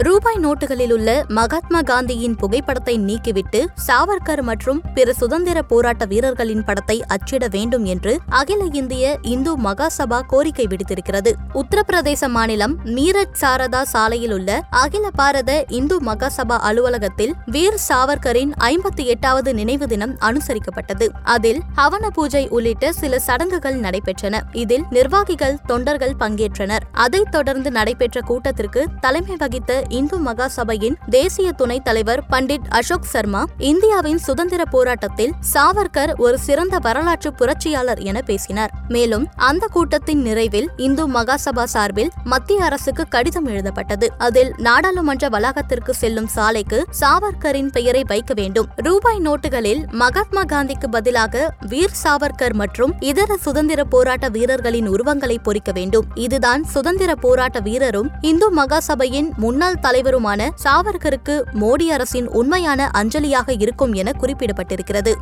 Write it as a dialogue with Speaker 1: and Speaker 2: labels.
Speaker 1: ரூபாய் நோட்டுகளில் உள்ள மகாத்மா காந்தியின் புகைப்படத்தை நீக்கிவிட்டு சாவர்கர் மற்றும் பிற சுதந்திர போராட்ட வீரர்களின் படத்தை அச்சிட வேண்டும் என்று அகில இந்திய இந்து மகாசபா கோரிக்கை விடுத்திருக்கிறது. உத்தரப்பிரதேச மாநிலம் மீரட் சாரதா சாலையில் உள்ள அகில பாரத இந்து மகாசபா அலுவலகத்தில் வீர் சாவர்கரின் ஐம்பத்தி எட்டாவது நினைவு தினம் அனுசரிக்கப்பட்டது. அதில் ஹவன பூஜை உள்ளிட்ட சில சடங்குகள் நடைபெற்றன. இதில் நிர்வாகிகள் தொண்டர்கள் பங்கேற்றனர். அதைத் தொடர்ந்து நடைபெற்ற கூட்டத்திற்கு தலைமை வகித்த இந்து மகா சபையின் தேசிய துணைத் தலைவர் பண்டிட் அசோக் சர்மா இந்தியாவின் சுதந்திர போராட்டத்தில் சாவர்கர் ஒரு சிறந்த வரலாற்று புரட்சியாளர் என பேசினார். மேலும் அந்த கூட்டத்தின் நிறைவில் இந்து மகாசபா சார்பில் மத்திய அரசுக்கு கடிதம் எழுதப்பட்டது. அதில் நாடாளுமன்ற வளாகத்திற்கு செல்லும் சாலைக்கு சாவர்கரின் பெயரை வைக்க வேண்டும். ரூபாய் நோட்டுகளில் மகாத்மா காந்திக்கு பதிலாக வீர் சாவர்கர் மற்றும் இதர சுதந்திர போராட்ட வீரர்களின் உருவங்களை பொறிக்க வேண்டும். இதுதான் சுதந்திர போராட்ட வீரரும் இந்து மகாசபையின் முன்னாள் தலைவருமான சாவர்கருக்கு மோடி அரசின் உண்மையான அஞ்சலியாக இருக்கும் என குறிப்பிடப்பட்டிருக்கிறது.